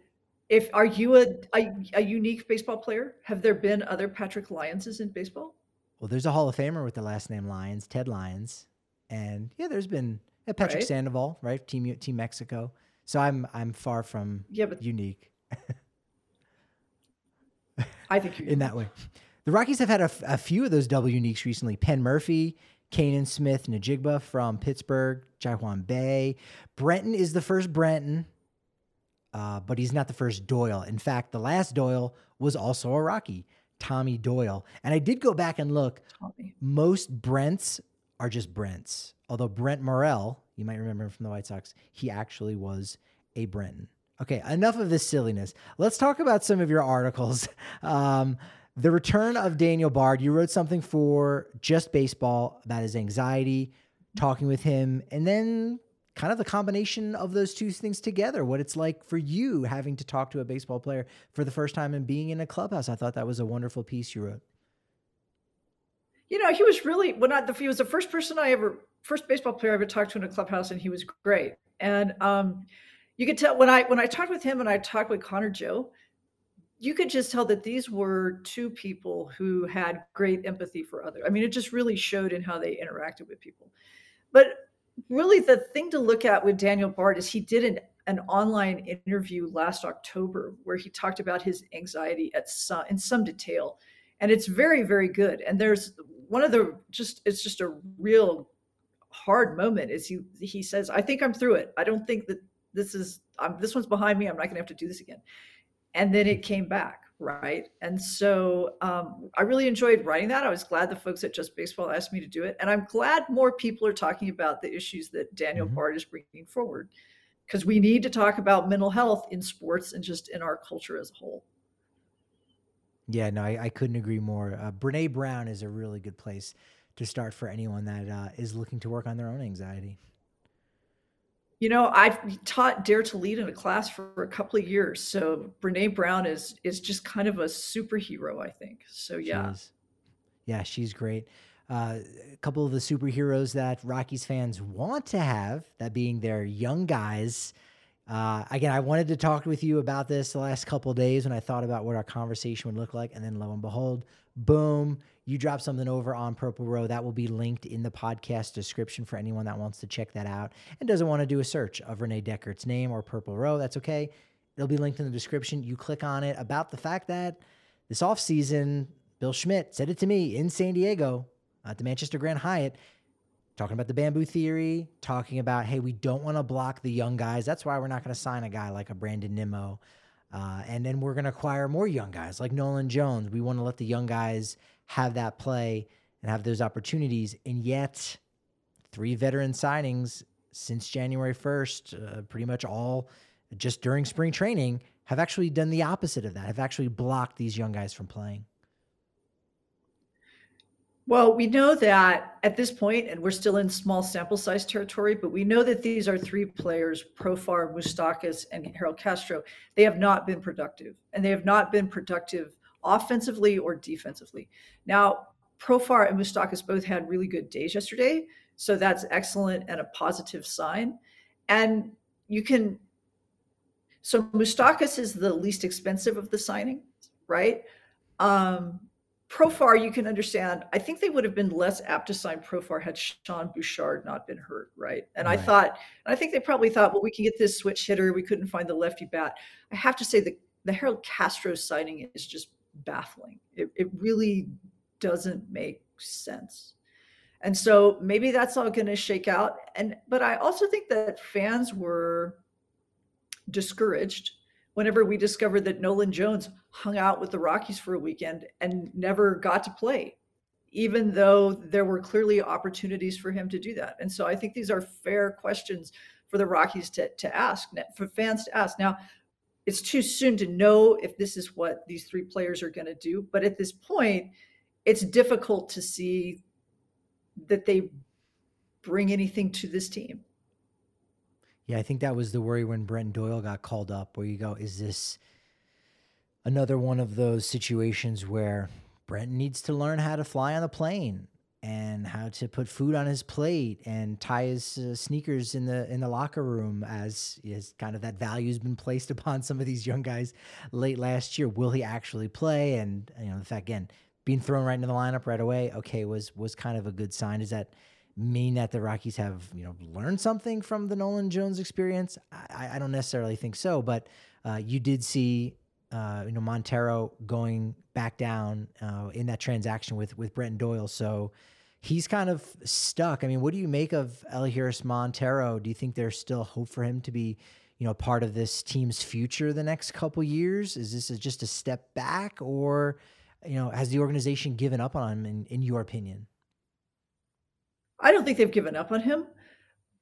If are you a, a, a unique baseball player? Have there been other Patrick Lyonses in baseball? Well, there's a Hall of Famer with the last name Lyons, Ted Lyons, and yeah, there's been yeah, Patrick right. Sandoval, right? Team Team Mexico. So I'm I'm far from yeah, but unique. I think in that way. The Rockies have had a, a few of those double uniques recently. Penn Murphy, Canaan Smith, Njigba from Pittsburgh, Ji-hwan Brenton is the first Brenton, uh, but he's not the first Doyle. In fact, the last Doyle was also a Rocky, Tommy Doyle. And I did go back and look. Tommy. Most Brents are just Brents. Although Brent Morel, you might remember him from the White Sox, he actually was a Brenton. Okay, enough of this silliness. Let's talk about some of your articles. Um, the return of Daniel Bard. You wrote something for Just Baseball about his anxiety, talking with him, and then kind of the combination of those two things together, what it's like for you having to talk to a baseball player for the first time and being in a clubhouse. I thought that was a wonderful piece you wrote. You know, he was really when I, he was the first person I ever, first baseball player I ever talked to in a clubhouse, and he was great. And um, you could tell when I when I talked with him and I talked with Connor Joe, you could just tell that these were two people who had great empathy for others. I mean, it just really showed in how they interacted with people. But really, the thing to look at with Daniel Bard is he did an, an online interview last October where he talked about his anxiety at some, in some detail. And it's very, very good. And there's one of the just, it's just a real hard moment is he, he says, I think I'm through it. I don't think that this is, I'm, this one's behind me. I'm not going to have to do this again and then it came back right? And so um, i really enjoyed writing that. I was glad the folks at just baseball asked me to do it. And i'm glad more people are talking about the issues that daniel mm-hmm. bard is bringing forward because we need to talk about mental health in sports and just in our culture as a whole. Yeah no i, I couldn't agree more. Uh, brene brown is a really good place to start for anyone that uh, is looking to work on their own anxiety You know, I've taught Dare to Lead in a class for a couple of years. So Brene Brown is is just kind of a superhero, I think. So yeah. She yeah, she's great. Uh, a couple of the superheroes that Rockies fans want to have, that being their young guys. Uh, again, I wanted to talk with you about this the last couple days when I thought about what our conversation would look like, and then lo and behold, boom, you drop something over on Purple Row. That will be linked in the podcast description for anyone that wants to check that out and doesn't want to do a search of Renee Dechert's name or Purple Row. That's okay. It'll be linked in the description. You click on it about the fact that this offseason, Bill Schmidt said it to me in San Diego at the Manchester Grand Hyatt, talking about the bamboo theory, talking about, hey, we don't want to block the young guys. That's why we're not going to sign a guy like a Brandon Nimmo. Uh, and then we're going to acquire more young guys like Nolan Jones. We want to let the young guys have that play and have those opportunities. And yet, three veteran signings since January 1st, uh, pretty much all just during spring training, have actually done the opposite of that, have actually blocked these young guys from playing. Well, we know that at this point, and we're still in small sample size territory, but we know that these are three players, Profar, Moustakas, and Harold Castro. They have not been productive, and they have not been productive offensively or defensively. Now, Profar and Moustakas both had really good days yesterday, so that's excellent and a positive sign. And you can, so Moustakas is the least expensive of the signings, right? Um, Profar, you can understand. I think they would have been less apt to sign Profar had Sean Bouchard not been hurt, right? And right. I thought, and I think they probably thought, well, we can get this switch hitter. We couldn't find the lefty bat. I have to say the the Harold Castro signing is just baffling. It, it really doesn't make sense. And so maybe that's all going to shake out. And but I also think that fans were discouraged whenever we discovered that Nolan Jones hung out with the Rockies for a weekend and never got to play, even though there were clearly opportunities for him to do that. And so I think these are fair questions for the Rockies to, to ask, for fans to ask. Now, it's too soon to know if this is what these three players are going to do. But at this point, it's difficult to see that they bring anything to this team. Yeah, I think that was the worry when Brent Doyle got called up, where you go, is this another one of those situations where Brent needs to learn how to fly on a plane and how to put food on his plate and tie his uh, sneakers in the in the locker room as is kind of that value has been placed upon some of these young guys late last year. Will he actually play? And you know the fact again being thrown right into the lineup right away okay was was kind of a good sign. Does that mean that the Rockies have you know learned something from the Nolan Jones experience? I, I don't necessarily think so but uh, you did see uh, you know Montero going back down uh, in that transaction with with Brent Doyle. So he's kind of stuck. I mean, what do you make of Elehuris Montero? Do you think there's still hope for him to be, you know, part of this team's future the next couple years? Is this just a step back, or you know, has the organization given up on him? In, in your opinion? I don't think they've given up on him,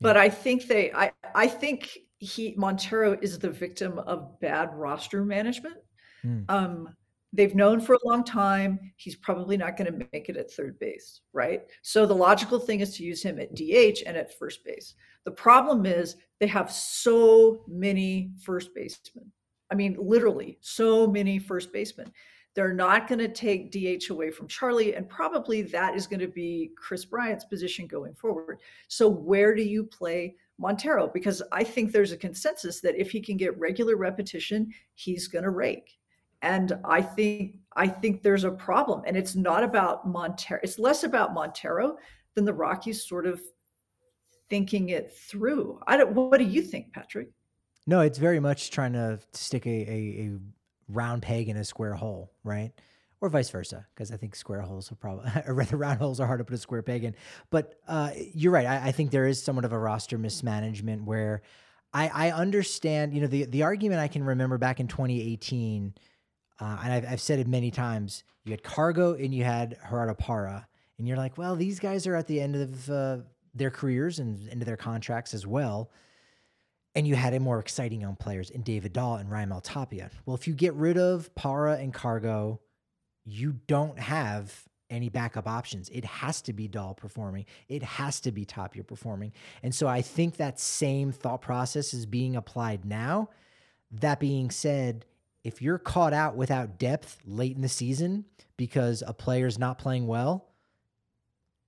but I think they. I I think he Montero is the victim of bad roster management. Mm. Um, they've known for a long time he's probably not going to make it at third base, right? So the logical thing is to use him at DH and at first base. The problem is they have so many first basemen. I mean, literally, so many first basemen. They're not going to take DH away from Charlie, and probably that is going to be Kris Bryant's position going forward. So, where do you play Montero because I think there's a consensus that if he can get regular repetition, he's going to rake. And I think I think there's a problem, and it's not about Montero. It's less about Montero than the Rockies sort of thinking it through. I don't. What do you think, Patrick? No, it's very much trying to stick a, a, a round peg in a square hole, right? Or vice versa, because I think square holes are probably, rather round holes are hard to put a square peg in. But uh, you're right. I, I, think there is somewhat of a roster mismanagement where I, I, understand, you know, the, the argument I can remember back in 2018, uh, and I've, I've, said it many times, you had Cargo and you had Gerardo Parra, and you're like, well, these guys are at the end of uh, their careers and into their contracts as well. And you had a more exciting young players in David Dahl and Raimel Tapia. Well, if you get rid of Parra and Cargo, you don't have any backup options. It has to be Dahl performing. It has to be Tapia performing. And so I think that same thought process is being applied now. That being said, if you're caught out without depth late in the season because a player's not playing well,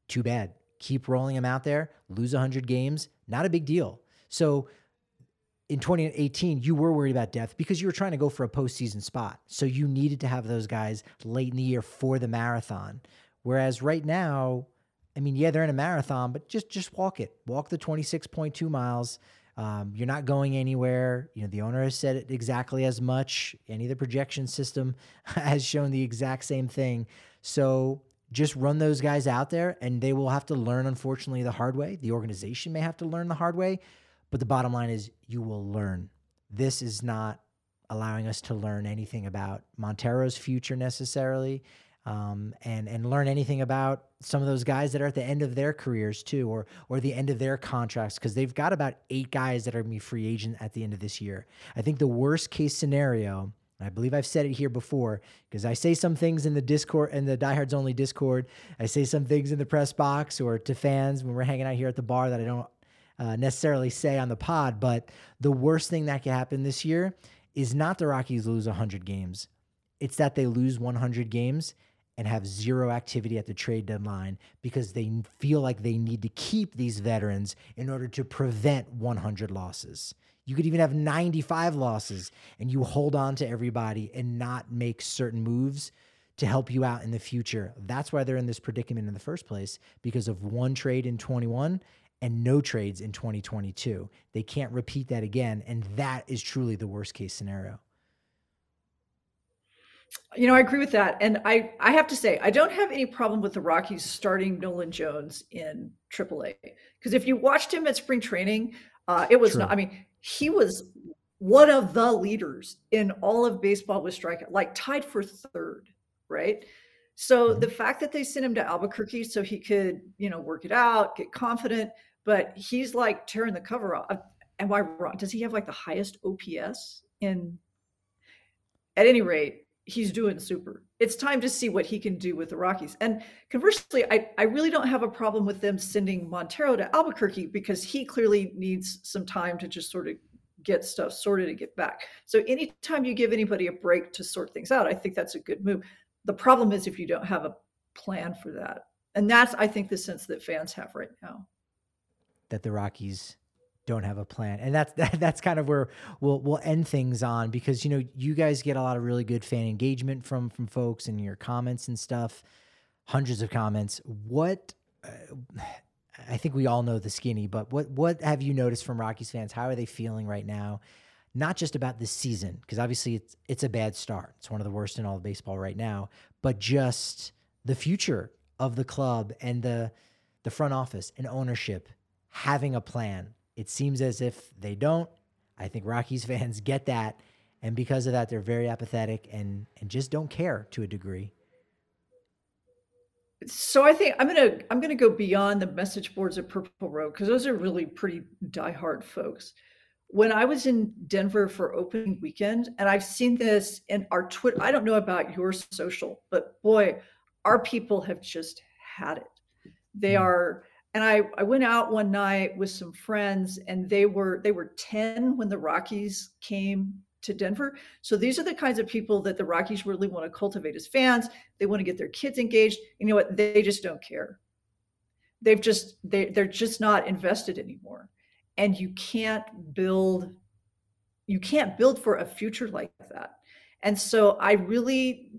too bad. Keep rolling him out there, lose 100 games, not a big deal. So in 2018, you were worried about depth because you were trying to go for a postseason spot. So you needed to have those guys late in the year for the marathon. Whereas right now, I mean, yeah, they're in a marathon, but just just walk it. Walk the 26.2 miles. Um, you're not going anywhere. You know, the owner has said it exactly as much. Any of the projection system has shown the exact same thing. So just run those guys out there and they will have to learn, unfortunately, the hard way. The organization may have to learn the hard way. But the bottom line is you will learn. This is not allowing us to learn anything about Montero's future necessarily. Um, and and learn anything about some of those guys that are at the end of their careers too, or or the end of their contracts, because they've got about eight guys that are gonna be free agent at the end of this year. I think the worst case scenario, I believe I've said it here before, because I say some things in the Discord and the Diehards Only Discord. I say some things in the press box or to fans when we're hanging out here at the bar that I don't uh, necessarily say on the pod, but the worst thing that could happen this year is not the Rockies lose 100 games. It's that they lose 100 games and have zero activity at the trade deadline because they feel like they need to keep these veterans in order to prevent 100 losses. You could even have 95 losses and you hold on to everybody and not make certain moves to help you out in the future. That's why they're in this predicament in the first place because of one trade in 21 and no trades in 2022. They can't repeat that again. And that is truly the worst case scenario. You know, I agree with that. And I, I have to say, I don't have any problem with the Rockies starting Nolan Jones in AAA. Because if you watched him at spring training, uh, it was True. not, I mean, he was one of the leaders in all of baseball with strikeout, like tied for third, right? So mm-hmm. the fact that they sent him to Albuquerque so he could, you know, work it out, get confident, but he's like tearing the cover off. Am I wrong? Does he have like the highest OPS in? At any rate, he's doing super. It's time to see what he can do with the Rockies. And conversely, I, I really don't have a problem with them sending Montero to Albuquerque because he clearly needs some time to just sort of get stuff sorted and get back. So anytime you give anybody a break to sort things out, I think that's a good move. The problem is if you don't have a plan for that. And that's I think the sense that fans have right now that the Rockies don't have a plan. And that's that, that's kind of where we'll we'll end things on because you know you guys get a lot of really good fan engagement from from folks and your comments and stuff. Hundreds of comments. What uh, I think we all know the skinny, but what what have you noticed from Rockies fans? How are they feeling right now? Not just about this season, because obviously it's it's a bad start. It's one of the worst in all of baseball right now, but just the future of the club and the the front office and ownership having a plan. It seems as if they don't. I think Rockies fans get that. And because of that, they're very apathetic and, and just don't care to a degree. So I think I'm gonna I'm gonna go beyond the message boards at Purple Row because those are really pretty diehard folks. When I was in Denver for opening weekend, and I've seen this in our Twitter. I don't know about your social, but boy, our people have just had it. They hmm. are and I, I went out one night with some friends and they were they were 10 when the rockies came to denver. So these are the kinds of people that the rockies really want to cultivate as fans. They want to get their kids engaged. You know what? They just don't care. They've just they, they're just not invested anymore. And you can't build you can't build for a future like that. And so i really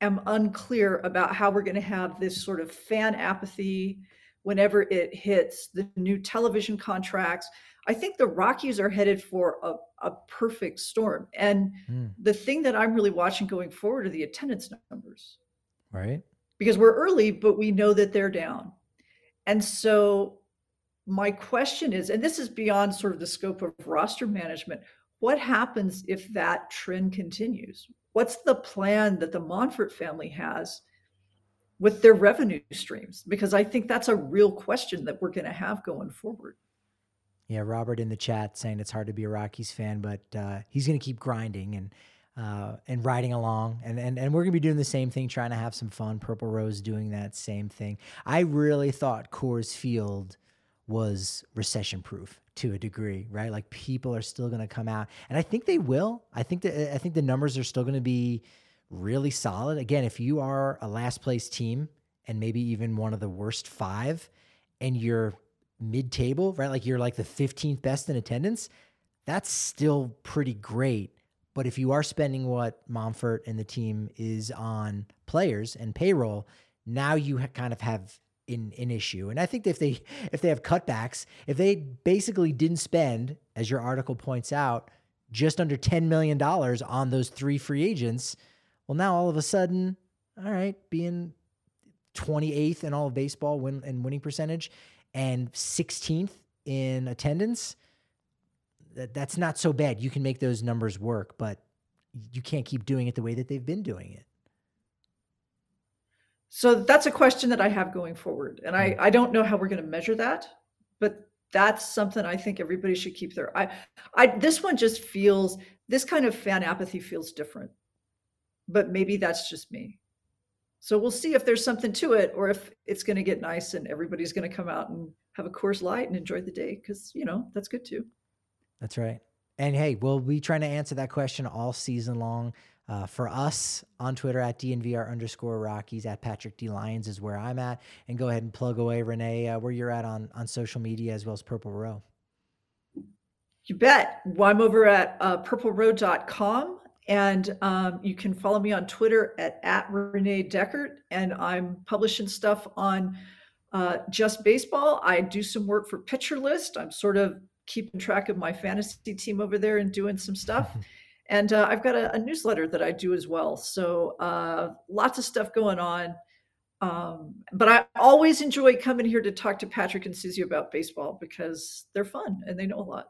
am unclear about how we're going to have this sort of fan apathy whenever it hits the new television contracts. I think the Rockies are headed for a, a perfect storm. And mm. the thing that I'm really watching going forward are the attendance numbers. Right. Because we're early, but we know that they're down. And so my question is, and this is beyond sort of the scope of roster management, what happens if that trend continues? What's the plan that the Monfort family has with their revenue streams? Because I think that's a real question that we're going to have going forward. Yeah, Robert in the chat saying it's hard to be a Rockies fan, but uh, he's going to keep grinding. And uh, and riding along. And, and, and we're going to be doing the same thing, trying to have some fun. Purple Row's doing that same thing. I really thought Coors Field was recession proof to a degree, right? Like people are still going to come out, and I think they will. I think that I think the numbers are still going to be really solid. Again, if you are a last place team and maybe even one of the worst five, and you're mid table, right? Like you're like the 15th best in attendance, that's still pretty great. But if you are spending what Monfort and the team is on players and payroll, now you kind of have in an issue. And I think if they if they have cutbacks, if they basically didn't spend, as your article points out, just under $10 million on those three free agents, well, now all of a sudden, all right, being 28th in all of baseball win and winning percentage and 16th in attendance, that, that's not so bad. You can make those numbers work, but you can't keep doing it the way that they've been doing it. So that's a question that I have going forward. And I, mm. I don't know how we're going to measure that, but that's something I think everybody should keep their eye. I this one just feels this kind of fan apathy feels different. But maybe that's just me. So we'll see if there's something to it or if it's going to get nice and everybody's going to come out and have a Coors Light and enjoy the day because, you know, that's good too. That's right. And hey, we'll be trying to answer that question all season long. Uh, for us on Twitter at DNVR underscore Rockies at Patrick D Lyons is where I'm at. And go ahead and plug away, Renee, uh, where you're at on, on social media as well as Purple Row. You bet. Well, I'm over at uh, purplerow.com and um, you can follow me on Twitter at, at Renee Dechert. And I'm publishing stuff on uh, Just Baseball. I do some work for Pitcher List. I'm sort of keeping track of my fantasy team over there and doing some stuff. and uh, I've got a, a, newsletter that I do as well. So uh, lots of stuff going on. Um, but I always enjoy coming here to talk to Patrick and Suzie about baseball because they're fun and they know a lot.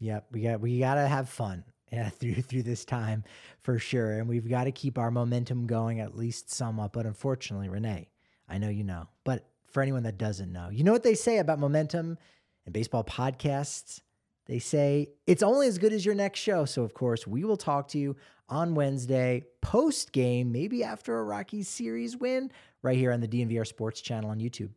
Yep, we got we got to have fun yeah, through through this time for sure, and we've got to keep our momentum going at least somewhat. But unfortunately, Renee, I know you know, but for anyone that doesn't know, you know what they say about momentum and baseball podcasts. They say it's only as good as your next show. So, of course, we will talk to you on Wednesday, post game, maybe after a Rockies series win, right here on the DNVR Sports channel on YouTube.